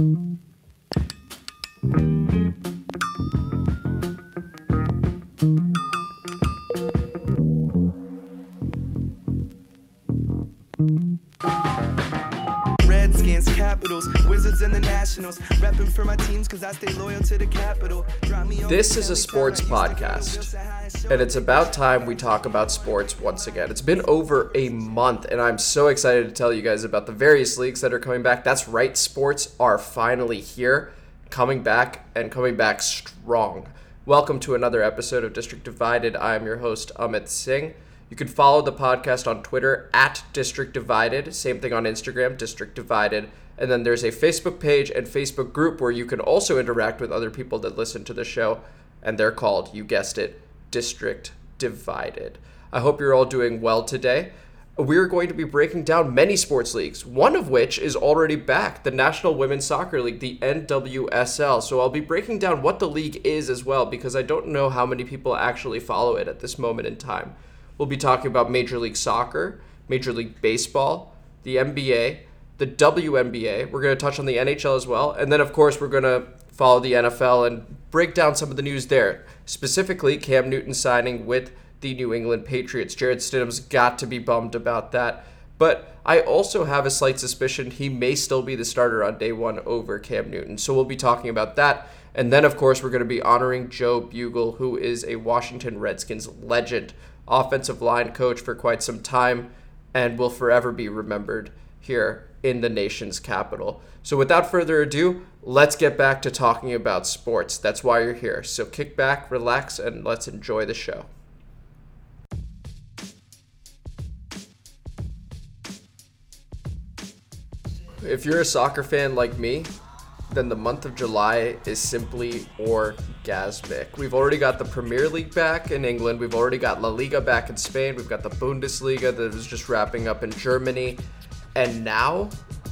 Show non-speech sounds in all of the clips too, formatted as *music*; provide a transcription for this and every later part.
Redskins, This is a sports podcast, and it's about time we talk about sports once again. It's been over a month, and I'm so excited to tell you guys about the various leagues that are coming back. That's right, sports are finally here, coming back, and coming back strong. Welcome to another episode of District Divided. I am your host, Amit Singh. You can follow the podcast on Twitter at District Divided. Same thing on Instagram, District Divided. And then there's a Facebook page and Facebook group where you can also interact with other people that listen to the show. And they're called, you guessed it, District Divided. I hope you're all doing well today. We're going to be breaking down many sports leagues, one of which is already back the National Women's Soccer League, the NWSL. So I'll be breaking down what the league is as well because I don't know how many people actually follow it at this moment in time. We'll be talking about Major League Soccer, Major League Baseball, the NBA, the WNBA. We're going to touch on the NHL as well. And then, of course, we're going to follow the NFL and break down some of the news there. Specifically, Cam Newton signing with the New England Patriots. Jarrett Stidham's got to be bummed about that. But I also have a slight suspicion he may still be the starter on day one over Cam Newton. So we'll be talking about that. And then, of course, we're going to be honoring Joe Bugel, who is a Washington Redskins legend offensive line coach for quite some time and will forever be remembered here in the nation's capital. So, without further ado, let's get back to talking about sports. That's why you're here. So, kick back, relax, and let's enjoy the show. If you're a soccer fan like me, then the month of July is simply orgasmic. We've already got the Premier League back in England. We've already got La Liga back in Spain. We've got the Bundesliga that is just wrapping up in Germany. And now,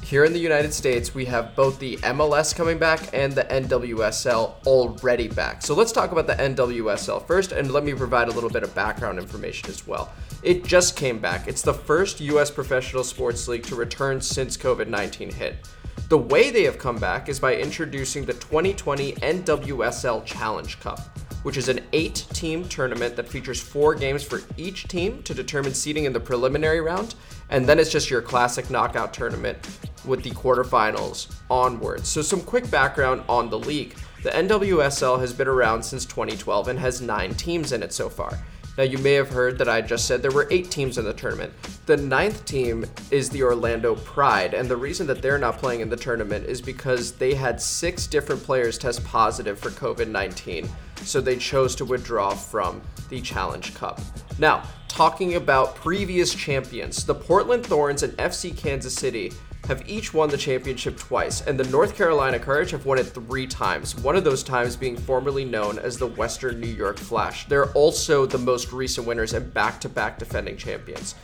here in the United States, we have both the MLS coming back and the NWSL already back. So let's talk about the NWSL first, and let me provide a little bit of background information as well. It just came back. It's the first U.S. professional sports league to return since COVID 19 hit. The way they have come back is by introducing the 2020 NWSL Challenge Cup, which is an eight team tournament that features four games for each team to determine seeding in the preliminary round, and then it's just your classic knockout tournament with the quarterfinals onwards. So, some quick background on the league. The NWSL has been around since 2012 and has nine teams in it so far. Now, you may have heard that I just said there were eight teams in the tournament. The ninth team is the Orlando Pride, and the reason that they're not playing in the tournament is because they had six different players test positive for COVID 19, so they chose to withdraw from the Challenge Cup. Now, talking about previous champions, the Portland Thorns and FC Kansas City have each won the championship twice, and the North Carolina Courage have won it three times, one of those times being formerly known as the Western New York Flash. They're also the most recent winners and back to back defending champions.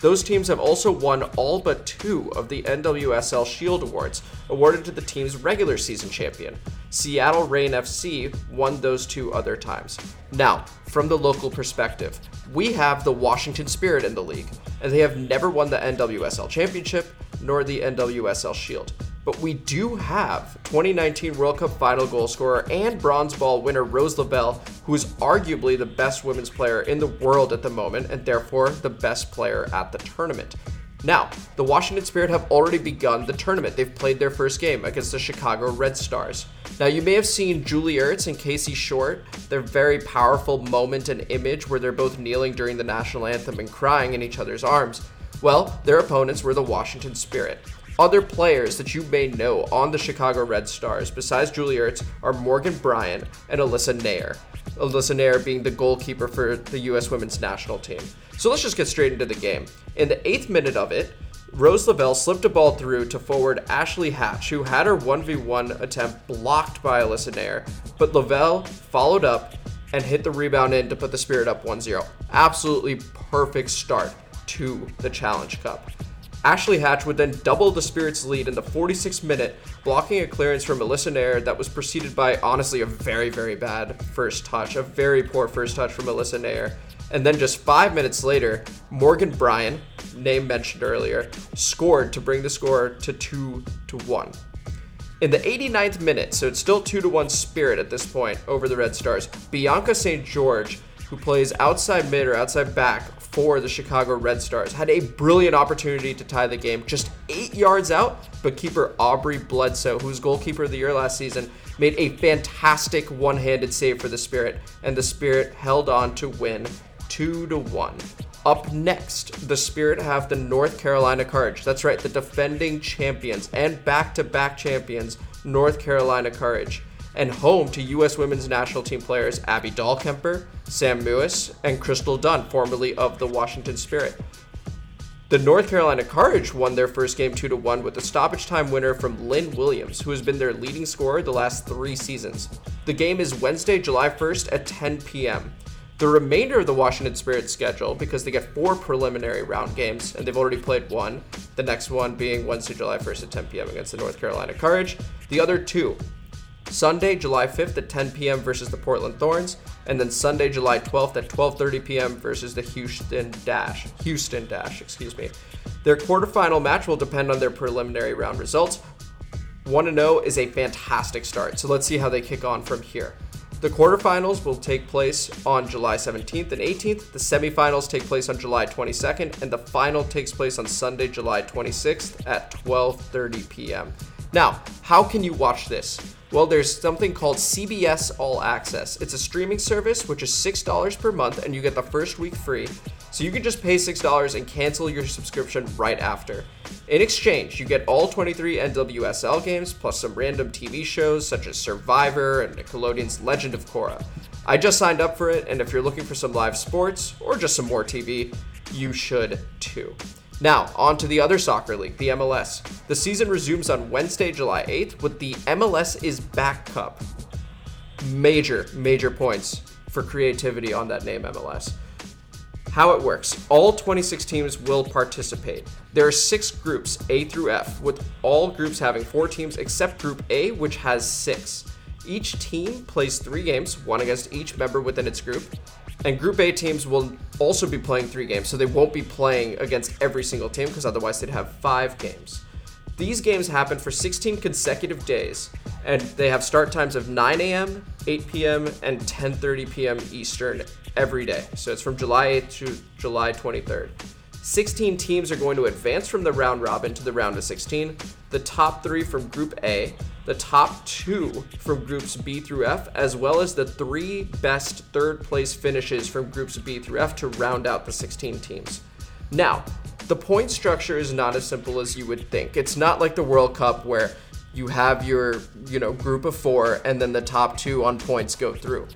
Those teams have also won all but two of the NWSL Shield Awards, awarded to the team's regular season champion. Seattle Reign FC won those two other times. Now, from the local perspective, we have the Washington Spirit in the league, and they have never won the NWSL Championship nor the NWSL Shield. But we do have 2019 World Cup final goal scorer and bronze ball winner Rose Lavelle, who is arguably the best women's player in the world at the moment and therefore the best player at the tournament. Now, the Washington Spirit have already begun the tournament. They've played their first game against the Chicago Red Stars. Now, you may have seen Julie Ertz and Casey Short, their very powerful moment and image where they're both kneeling during the national anthem and crying in each other's arms. Well, their opponents were the Washington Spirit. Other players that you may know on the Chicago Red Stars, besides Julie Ertz, are Morgan Bryan and Alyssa Naeher. Alyssa Naeher being the goalkeeper for the U.S. women's national team. So let's just get straight into the game. In the eighth minute of it, Rose Lavelle slipped a ball through to forward Ashley Hatch, who had her 1v1 attempt blocked by Alyssa Naeher, but Lavelle followed up and hit the rebound in to put the Spirit up 1 0. Absolutely perfect start to the Challenge Cup. Ashley Hatch would then double the Spirit's lead in the 46th minute, blocking a clearance from Melissa Naeher that was preceded by honestly a very, very bad first touch, a very poor first touch from Melissa Naeher. And then just five minutes later, Morgan Bryan, name mentioned earlier, scored to bring the score to 2 to 1. In the 89th minute, so it's still 2 to 1 Spirit at this point over the Red Stars, Bianca St. George, who plays outside mid or outside back for the Chicago Red Stars, had a brilliant opportunity to tie the game just eight yards out, but keeper Aubrey Bledsoe, who was goalkeeper of the year last season, made a fantastic one handed save for the Spirit, and the Spirit held on to win 2 to 1. Up next, the Spirit have the North Carolina Courage. That's right, the defending champions and back to back champions, North Carolina Courage. And home to U.S. women's national team players Abby Dahlkemper, Sam Mewis, and Crystal Dunn, formerly of the Washington Spirit. The North Carolina Courage won their first game 2 1 with a stoppage time winner from Lynn Williams, who has been their leading scorer the last three seasons. The game is Wednesday, July 1st at 10 p.m. The remainder of the Washington Spirit schedule, because they get four preliminary round games, and they've already played one, the next one being Wednesday, July 1st at 10 p.m. against the North Carolina Courage. The other two, Sunday, July 5th at 10 p.m. versus the Portland Thorns, and then Sunday, July 12th at 12:30 p.m. versus the Houston Dash. Houston Dash, excuse me. Their quarterfinal match will depend on their preliminary round results. 1 0 is a fantastic start, so let's see how they kick on from here. The quarterfinals will take place on July 17th and 18th. The semifinals take place on July 22nd, and the final takes place on Sunday, July 26th at 12:30 p.m. Now, how can you watch this? Well, there's something called CBS All Access. It's a streaming service which is $6 per month and you get the first week free. So you can just pay $6 and cancel your subscription right after. In exchange, you get all 23 NWSL games plus some random TV shows such as Survivor and Nickelodeon's Legend of Korra. I just signed up for it, and if you're looking for some live sports or just some more TV, you should too. Now, on to the other soccer league, the MLS. The season resumes on Wednesday, July 8th with the MLS is Back Cup. Major, major points for creativity on that name, MLS. How it works all 26 teams will participate. There are six groups, A through F, with all groups having four teams except Group A, which has six. Each team plays three games, one against each member within its group. And Group A teams will also be playing three games, so they won't be playing against every single team because otherwise they'd have five games. These games happen for 16 consecutive days, and they have start times of 9 a.m., 8 p.m., and 10:30 p.m. Eastern every day. So it's from July 8th to July 23rd. 16 teams are going to advance from the round robin to the round of 16. The top three from Group A, the top two from Groups B through F, as well as the three best third place finishes from Groups B through F to round out the 16 teams. Now, the point structure is not as simple as you would think. It's not like the World Cup where you have your, you know, group of 4 and then the top 2 on points go through.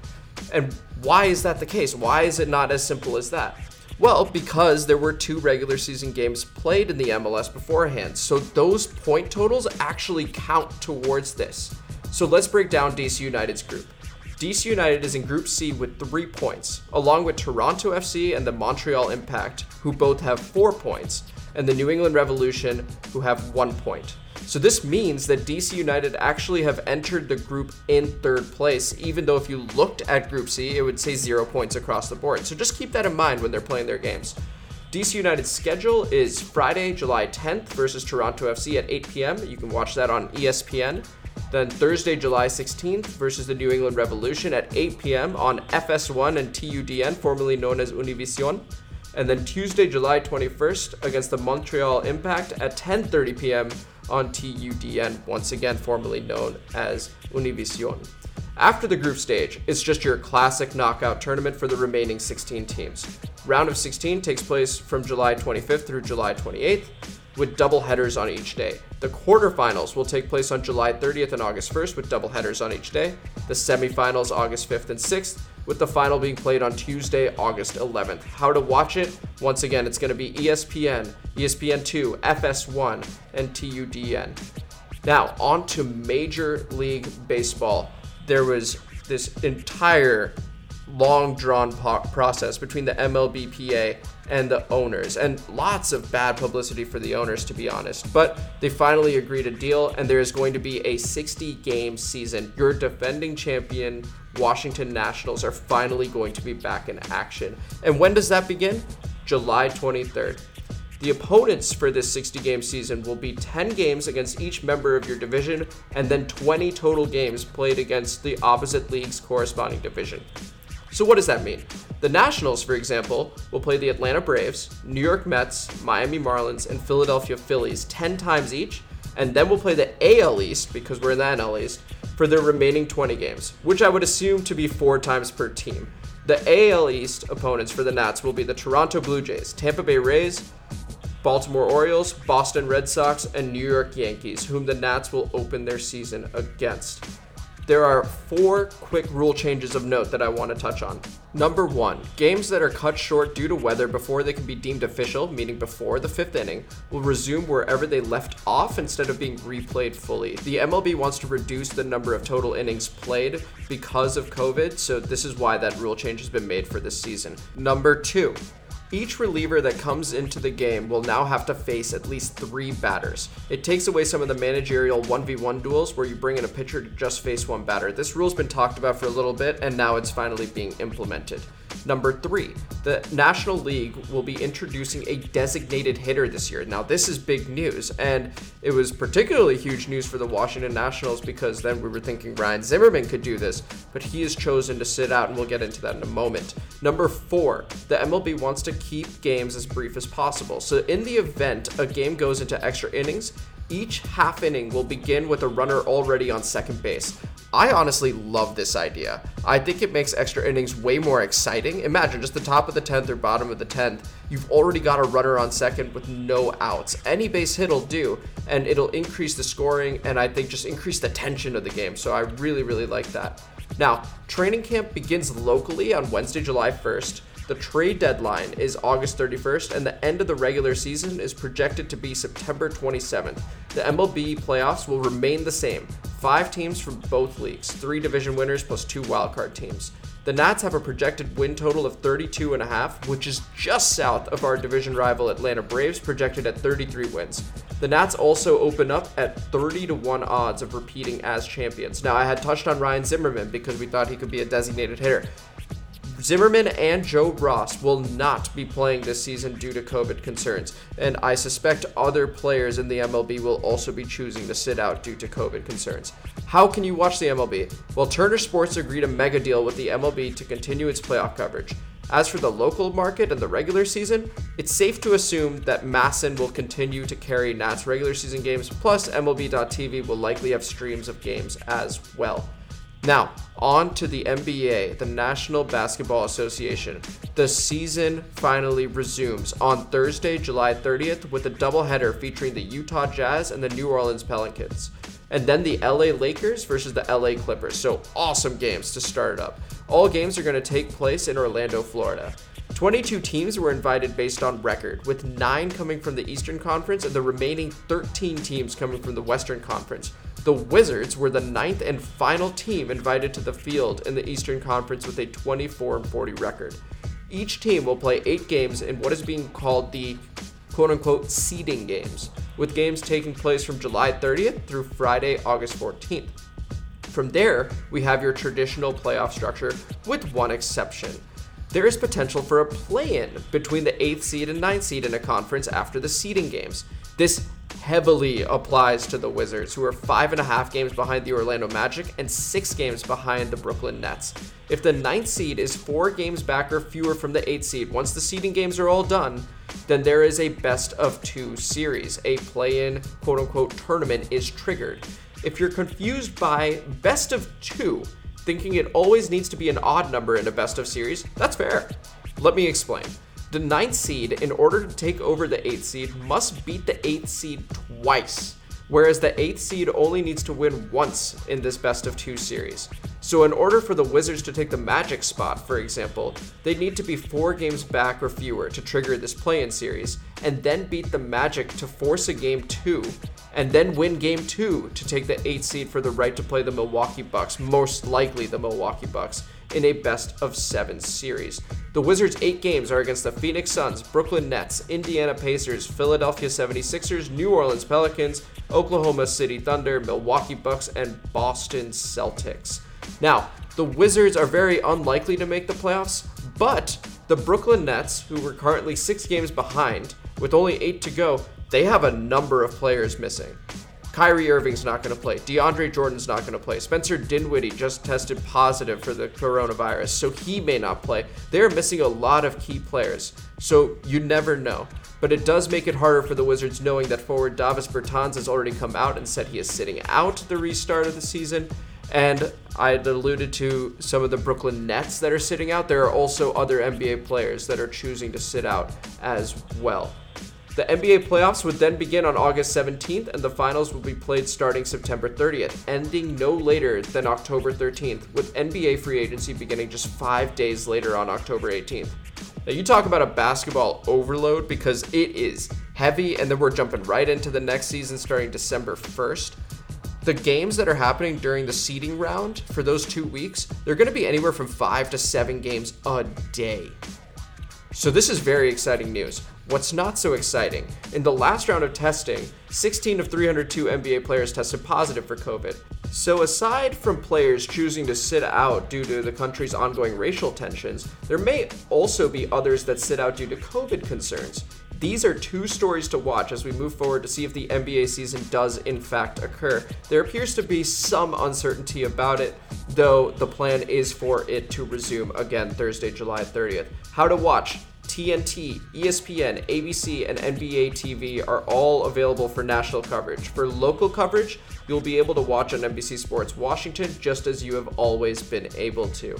And why is that the case? Why is it not as simple as that? Well, because there were two regular season games played in the MLS beforehand. So those point totals actually count towards this. So let's break down DC United's group. DC United is in Group C with three points, along with Toronto FC and the Montreal Impact, who both have four points, and the New England Revolution, who have one point. So this means that DC United actually have entered the group in third place, even though if you looked at Group C, it would say zero points across the board. So just keep that in mind when they're playing their games. DC United's schedule is Friday, July 10th versus Toronto FC at 8 p.m. You can watch that on ESPN. Then Thursday, July 16th versus the New England Revolution at 8 p.m. on FS1 and TUDN, formerly known as Univision. And then Tuesday, July 21st against the Montreal Impact at 10:30 p.m. on TUDN, once again formerly known as Univision. After the group stage, it's just your classic knockout tournament for the remaining 16 teams. Round of 16 takes place from July 25th through July 28th with double headers on each day. The quarterfinals will take place on July 30th and August 1st with double headers on each day. The semifinals August 5th and 6th with the final being played on Tuesday, August 11th. How to watch it? Once again, it's going to be ESPN, ESPN2, FS1, and TUDN. Now, on to Major League Baseball. There was this entire long drawn po- process between the MLBPA and the owners, and lots of bad publicity for the owners, to be honest. But they finally agreed a deal, and there is going to be a 60 game season. Your defending champion, Washington Nationals, are finally going to be back in action. And when does that begin? July 23rd. The opponents for this 60 game season will be 10 games against each member of your division, and then 20 total games played against the opposite league's corresponding division. So, what does that mean? The Nationals, for example, will play the Atlanta Braves, New York Mets, Miami Marlins, and Philadelphia Phillies 10 times each, and then we'll play the AL East, because we're in the NL East, for their remaining 20 games, which I would assume to be four times per team. The AL East opponents for the Nats will be the Toronto Blue Jays, Tampa Bay Rays, Baltimore Orioles, Boston Red Sox, and New York Yankees, whom the Nats will open their season against. There are four quick rule changes of note that I want to touch on. Number one, games that are cut short due to weather before they can be deemed official, meaning before the fifth inning, will resume wherever they left off instead of being replayed fully. The MLB wants to reduce the number of total innings played because of COVID, so this is why that rule change has been made for this season. Number two, each reliever that comes into the game will now have to face at least three batters. It takes away some of the managerial 1v1 duels where you bring in a pitcher to just face one batter. This rule's been talked about for a little bit and now it's finally being implemented. Number three, the National League will be introducing a designated hitter this year. Now, this is big news, and it was particularly huge news for the Washington Nationals because then we were thinking Ryan Zimmerman could do this, but he has chosen to sit out, and we'll get into that in a moment. Number four, the MLB wants to keep games as brief as possible. So, in the event a game goes into extra innings, each half inning will begin with a runner already on second base. I honestly love this idea. I think it makes extra innings way more exciting. Imagine just the top of the 10th or bottom of the 10th, you've already got a runner on second with no outs. Any base hit will do, and it'll increase the scoring and I think just increase the tension of the game. So I really, really like that. Now, training camp begins locally on Wednesday, July 1st. The trade deadline is August 31st, and the end of the regular season is projected to be September 27th. The MLB playoffs will remain the same five teams from both leagues, three division winners plus two wildcard teams. The Nats have a projected win total of 32 and a half, which is just south of our division rival Atlanta Braves projected at 33 wins. The Nats also open up at 30 to 1 odds of repeating as champions. Now, I had touched on Ryan Zimmerman because we thought he could be a designated hitter. Zimmerman and Joe Ross will not be playing this season due to COVID concerns, and I suspect other players in the MLB will also be choosing to sit out due to COVID concerns. How can you watch the MLB? Well, Turner Sports agreed a mega deal with the MLB to continue its playoff coverage. As for the local market and the regular season, it's safe to assume that MASN will continue to carry Nats regular season games, plus MLB.tv will likely have streams of games as well. Now, on to the NBA, the National Basketball Association. The season finally resumes on Thursday, July 30th, with a doubleheader featuring the Utah Jazz and the New Orleans Pelicans. And then the LA Lakers versus the LA Clippers. So, awesome games to start it up. All games are going to take place in Orlando, Florida. 22 teams were invited based on record, with 9 coming from the Eastern Conference and the remaining 13 teams coming from the Western Conference. The Wizards were the ninth and final team invited to the field in the Eastern Conference with a 24 40 record. Each team will play eight games in what is being called the quote unquote seeding games, with games taking place from July 30th through Friday, August 14th. From there, we have your traditional playoff structure, with one exception. There is potential for a play in between the 8th seed and 9th seed in a conference after the seeding games. This heavily applies to the Wizards, who are five and a half games behind the Orlando Magic and six games behind the Brooklyn Nets. If the ninth seed is four games back or fewer from the eighth seed, once the seeding games are all done, then there is a best of two series. A play in quote unquote tournament is triggered. If you're confused by best of two, thinking it always needs to be an odd number in a best of series, that's fair. Let me explain. The ninth seed, in order to take over the eighth seed, must beat the eighth seed twice, whereas the eighth seed only needs to win once in this best of two series. So, in order for the Wizards to take the Magic spot, for example, they need to be four games back or fewer to trigger this play in series, and then beat the Magic to force a game two, and then win game two to take the eighth seed for the right to play the Milwaukee Bucks, most likely the Milwaukee Bucks. in a best of seven series. The Wizards' eight games are against the Phoenix Suns, Brooklyn Nets, Indiana Pacers, Philadelphia 76ers, New Orleans Pelicans, Oklahoma City Thunder, Milwaukee Bucks, and Boston Celtics. Now, the Wizards are very unlikely to make the playoffs, but the Brooklyn Nets, who were currently six games behind with only eight to go, they have a number of players missing. Kyrie Irving's not going to play. DeAndre Jordan's not going to play. Spencer Dinwiddie just tested positive for the coronavirus, so he may not play. They're missing a lot of key players, so you never know. But it does make it harder for the Wizards knowing that forward Davis Bertans has already come out and said he is sitting out the restart of the season. And I had alluded to some of the Brooklyn Nets that are sitting out. There are also other NBA players that are choosing to sit out as well. The NBA playoffs would then begin on August 17th, and the finals will be played starting September 30th, ending no later than October 13th, with NBA free agency beginning just five days later on October 18th. Now, you talk about a basketball overload because it is heavy, and then we're jumping right into the next season starting December 1st. The games that are happening during the seeding round for those two weeks, they're going to be anywhere from five to seven games a day. So, this is very exciting news. What's not so exciting, in the last round of testing, 16 of 302 NBA players tested positive for COVID. So, aside from players choosing to sit out due to the country's ongoing racial tensions, there may also be others that sit out due to COVID concerns. These are two stories to watch as we move forward to see if the NBA season does in fact occur. There appears to be some uncertainty about it, though the plan is for it to resume again Thursday, July 30th. How to watch TNT, ESPN, ABC, and NBA TV are all available for national coverage. For local coverage, you'll be able to watch on NBC Sports Washington just as you have always been able to.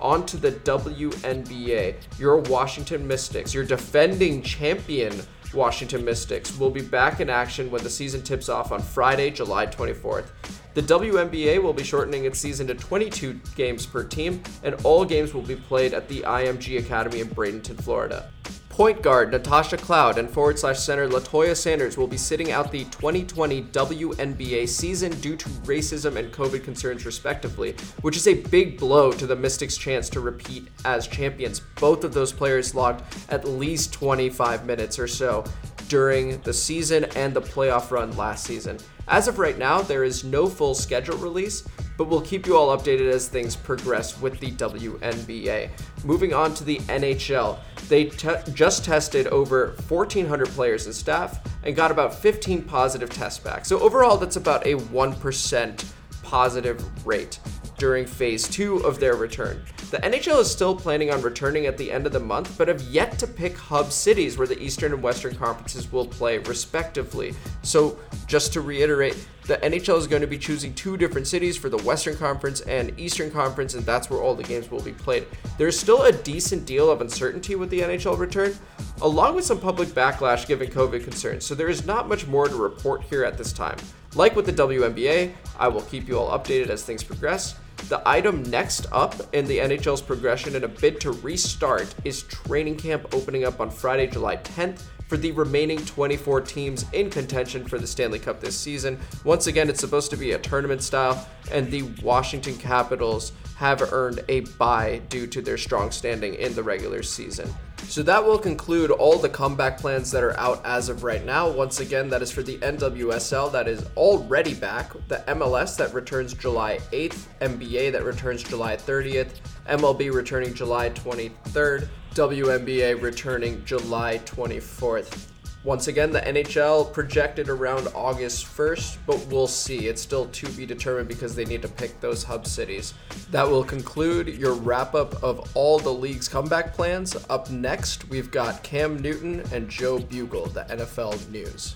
On to the WNBA. Your Washington Mystics, your defending champion Washington Mystics, will be back in action when the season tips off on Friday, July 24th. The WNBA will be shortening its season to 22 games per team, and all games will be played at the IMG Academy in Bradenton, Florida. Point guard Natasha Cloud and forward slash center Latoya Sanders will be sitting out the 2020 WNBA season due to racism and COVID concerns, respectively, which is a big blow to the Mystics' chance to repeat as champions. Both of those players logged at least 25 minutes or so during the season and the playoff run last season. As of right now, there is no full schedule release, but we'll keep you all updated as things progress with the WNBA. Moving on to the NHL, they te- just tested over 1,400 players and staff and got about 15 positive tests back. So, overall, that's about a 1% positive rate during phase two of their return. The NHL is still planning on returning at the end of the month, but have yet to pick hub cities where the Eastern and Western conferences will play respectively. So, just to reiterate, the NHL is going to be choosing two different cities for the Western Conference and Eastern Conference, and that's where all the games will be played. There's still a decent deal of uncertainty with the NHL return, along with some public backlash given COVID concerns, so there is not much more to report here at this time. Like with the WNBA, I will keep you all updated as things progress. The item next up in the NHL's progression in a bid to restart is training camp opening up on Friday, July 10th for the remaining 24 teams in contention for the Stanley Cup this season. Once again, it's supposed to be a tournament style, and the Washington Capitals have earned a bye due to their strong standing in the regular season. So that will conclude all the comeback plans that are out as of right now. Once again, that is for the NWSL that is already back, the MLS that returns July 8th, NBA that returns July 30th, MLB returning July 23rd, WNBA returning July 24th. Once again, the NHL projected around August 1st, but we'll see. It's still to be determined because they need to pick those hub cities. That will conclude your wrap up of all the league's comeback plans. Up next, we've got Cam Newton and Joe Bugel, the NFL news.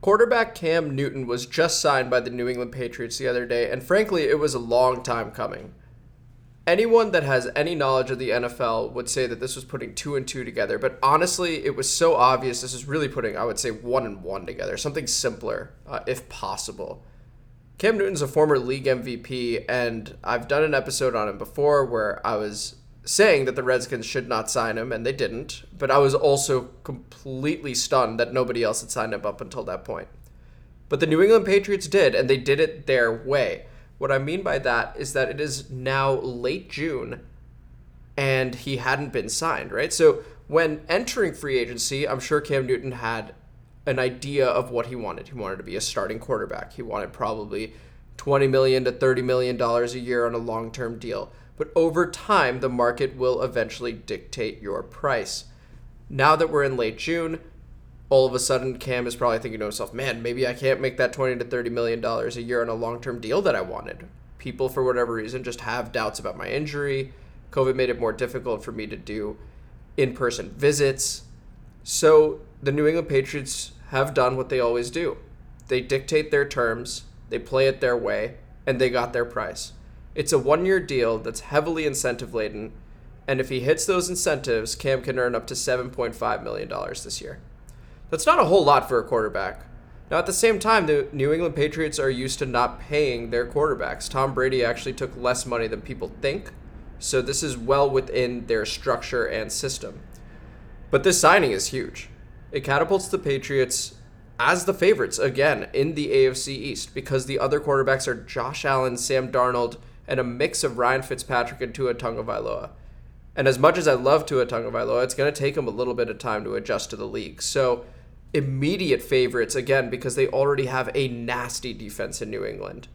Quarterback Cam Newton was just signed by the New England Patriots the other day, and frankly, it was a long time coming anyone that has any knowledge of the NFL would say that this was putting two and two together. But honestly, it was so obvious. This is really putting, I would say, one and one together. Something simpler, uh, if possible. Cam Newton's a former league MVP, and I've done an episode on him before where I was saying that the Redskins should not sign him, and they didn't. But I was also completely stunned that nobody else had signed him up until that point. But the New England Patriots did, and they did it their way What I mean by that is that it is now late June and he hadn't been signed, right? So when entering free agency, I'm sure Cam Newton had an idea of what he wanted. He wanted to be a starting quarterback. He wanted probably 20 million to 30 million dollars a year on a long-term deal. But over time, the market will eventually dictate your price. Now that we're in late June, all of a sudden Cam is probably thinking to himself, "Man, maybe I can't make that 20 to 30 million dollars a year on a long-term deal that I wanted." People for whatever reason just have doubts about my injury. COVID made it more difficult for me to do in-person visits. So, the New England Patriots have done what they always do. They dictate their terms, they play it their way, and they got their price. It's a one year deal that's heavily incentive laden, and if he hits those incentives, Cam can earn up to $7.5 million this year. That's not a whole lot for a quarterback. Now, at the same time, the New England Patriots are used to not paying their quarterbacks. Tom Brady actually took less money than people think, so this is well within their structure and system. But this signing is huge. It catapults the Patriots as the favorites again in the AFC East because the other quarterbacks are Josh Allen, Sam Darnold, and a mix of Ryan Fitzpatrick and Tua Tagovailoa. And as much as I love Tua Tagovailoa, it's going to take him a little bit of time to adjust to the league. So immediate favorites again because they already have a nasty defense in New England.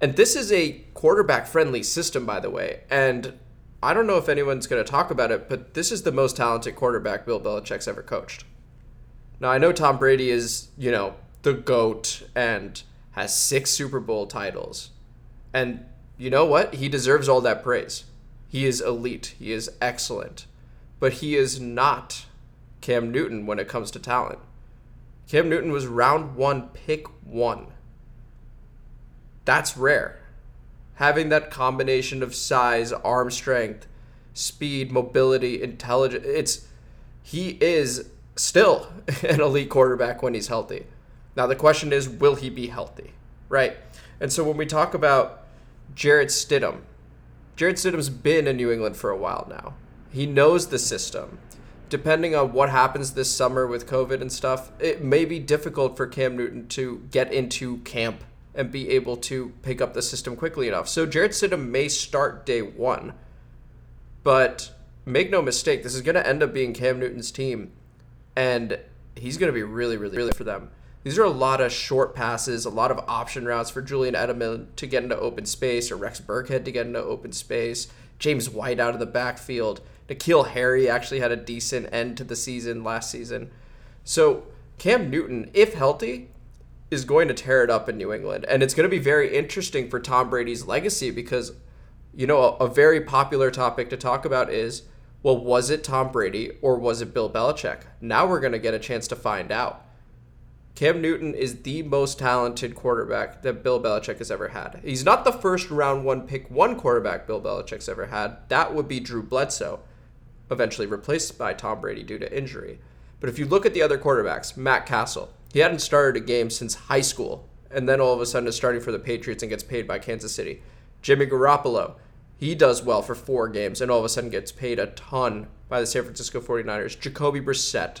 And this is a quarterback friendly system, by the way. And I don't know if anyone's going to talk about it, but this is the most talented quarterback Bill Belichick's ever coached. Now, I know Tom Brady is, you know, the GOAT and has six Super Bowl titles. And you know what? He deserves all that praise. He is elite. He is excellent. But he is not Cam Newton when it comes to talent. Cam Newton was round one, pick one. That's rare. Having that combination of size, arm strength, speed, mobility, intelligence, it's he is still *laughs* an elite quarterback when he's healthy. Now the question is, will he be healthy? Right? And so when we talk about Jarrett Stidham. Jarrett Stidham's been in New England for a while now. He knows the system. Depending on what happens this summer with COVID and stuff, it may be difficult for Cam Newton to get into camp and be able to pick up the system quickly enough. So Jarrett Stidham may start day one, but make no mistake, this is going to end up being Cam Newton's team, and he's going to be really, really, really for them. These are a lot of short passes, a lot of option routes for Julian Edelman to get into open space or Rex Burkhead to get into open space. James White out of the backfield. N'Keal Harry actually had a decent end to the season last season. So Cam Newton, if healthy, is going to tear it up in New England. And it's going to be very interesting for Tom Brady's legacy because, you know, a, a very popular topic to talk about is well, was it Tom Brady or was it Bill Belichick? Now we're going to get a chance to find out. Cam Newton is the most talented quarterback that Bill Belichick has ever had. He's not the first round one pick one quarterback Bill Belichick's ever had. That would be Drew Bledsoe, eventually replaced by Tom Brady due to injury. But if you look at the other quarterbacks, Matt Cassel, he hadn't started a game since high school, and then all of a sudden is starting for the Patriots and gets paid by Kansas City. Jimmy Garoppolo, he does well for four games and all of a sudden gets paid a ton by the San Francisco 49ers. Jacoby Brissett,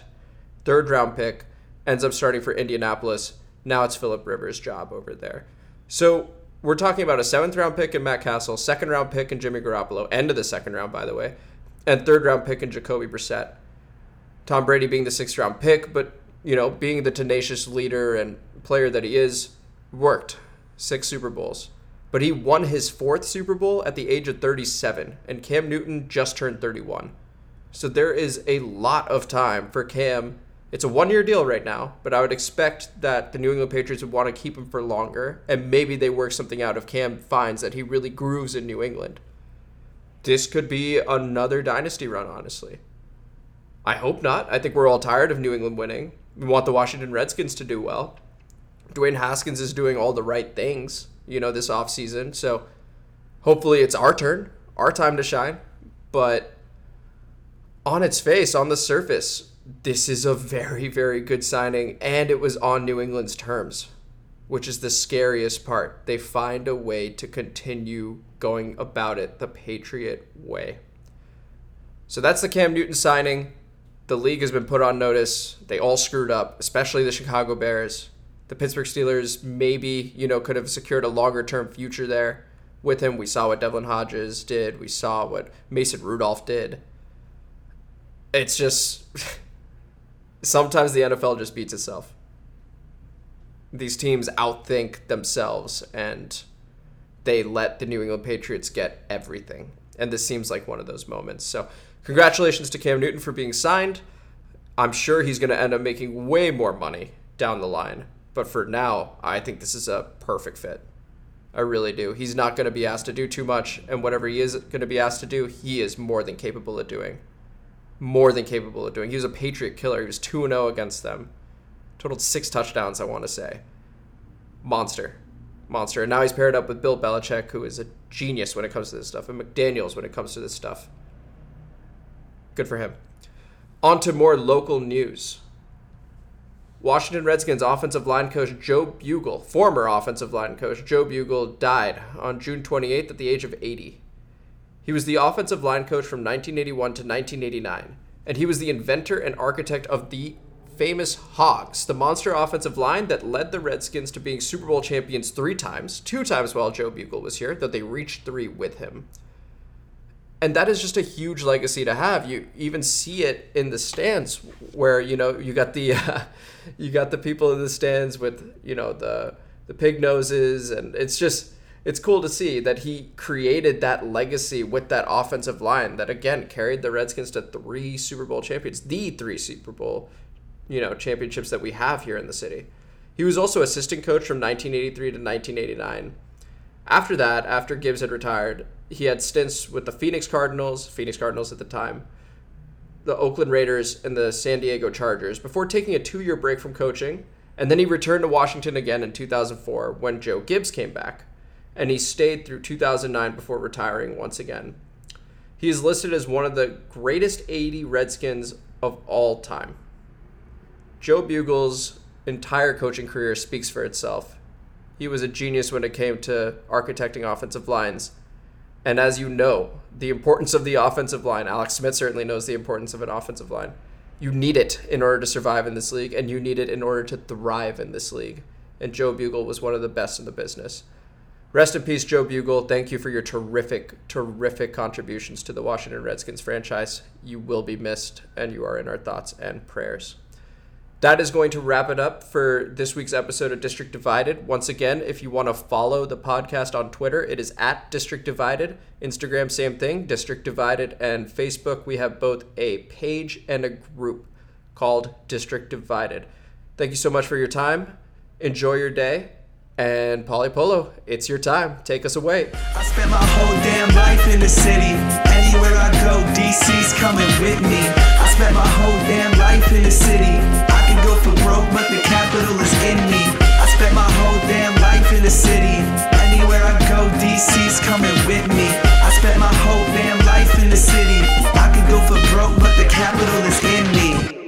third round pick ends up starting for Indianapolis. Now it's Philip Rivers' job over there. So we're talking about a seventh round pick in Matt Cassel, second round pick in Jimmy Garoppolo, end of the second round, by the way, and third round pick in Jacoby Brissett. Tom Brady being the sixth round pick, but you know, being the tenacious leader and player that he is, worked six Super Bowls. But he won his fourth Super Bowl at the age of 37, and Cam Newton just turned 31. So there is a lot of time for Cam it's a one year deal right now, but I would expect that the New England Patriots would want to keep him for longer, and maybe they work something out if Cam finds that he really grooves in New England. This could be another dynasty run, honestly. I hope not. I think we're all tired of New England winning. We want the Washington Redskins to do well. Dwayne Haskins is doing all the right things, you know, this offseason. So hopefully it's our turn, our time to shine. But on its face, on the surface, this is a very, very good signing, and it was on New England's terms, which is the scariest part. They find a way to continue going about it the Patriot way. So that's the Cam Newton signing. The league has been put on notice. They all screwed up, especially the Chicago Bears. The Pittsburgh Steelers maybe, you know, could have secured a longer term future there with him. We saw what Devlin Hodges did. We saw what Mason Rudolph did. It's just *laughs* sometimes the NFL just beats itself. These teams outthink themselves and they let the New England Patriots get everything. And this seems like one of those moments. So, congratulations to Cam Newton for being signed. I'm sure he's going to end up making way more money down the line. But for now, I think this is a perfect fit. I really do. He's not going to be asked to do too much, and whatever he is going to be asked to do, he is more than capable of doing. More than capable of doing. He was a Patriot killer. He was 2 0 against them. Totaled six touchdowns, I want to say. Monster. Monster. And now he's paired up with Bill Belichick, who is a genius when it comes to this stuff, and McDaniels when it comes to this stuff. Good for him. On to more local news. Washington Redskins offensive line coach Joe Bugel, former offensive line coach Joe Bugel, died on June 28th at the age of 80. He was the offensive line coach from 1981 to 1989, and he was the inventor and architect of the famous Hogs, the monster offensive line that led the Redskins to being Super Bowl champions three times, two times while Joe Bugel was here, though they reached three with him and that is just a huge legacy to have. You even see it in the stands where you know you got the uh, *laughs* you got the people in the stands with you know the the pig noses, and it's just it's cool to see that he created that legacy with that offensive line that again carried the Redskins to three Super Bowl champions, the three Super Bowl you know championships that we have here in the city. He was also assistant coach from 1983 to 1989. After that, after Gibbs had retired, he had stints with the Phoenix Cardinals, Phoenix Cardinals at the time, the Oakland Raiders, and the San Diego Chargers before taking a two year break from coaching. And then he returned to Washington again in 2004 when Joe Gibbs came back. And he stayed through 2009 before retiring once again. He is listed as one of the greatest 80 Redskins of all time. Joe Bugel's entire coaching career speaks for itself. He was a genius when it came to architecting offensive lines and as you know, the importance of the offensive line, Alex Smith certainly knows the importance of an offensive line. You need it in order to survive in this league, and you need it in order to thrive in this league. And Joe Bugel was one of the best in the business. Rest in peace, Joe Bugel. Thank you for your terrific, terrific contributions to the Washington Redskins franchise. You will be missed, and you are in our thoughts and prayers that is going to wrap it up for this week's episode of District Divided. Once again, if you want to follow the podcast on Twitter, it is at District Divided. Instagram, same thing, District Divided. And Facebook, we have both a page and a group called District Divided. Thank you so much for your time. Enjoy your day. And Polly Polo, it's your time. Take us away. I spent my whole damn life in the city. Anywhere I go, DC's coming with me for broke, but the capital is in me. I spent my whole damn life in the city. Anywhere I go, DC's coming with me. I spent my whole damn life in the city. I could go for broke, but the capital is in me.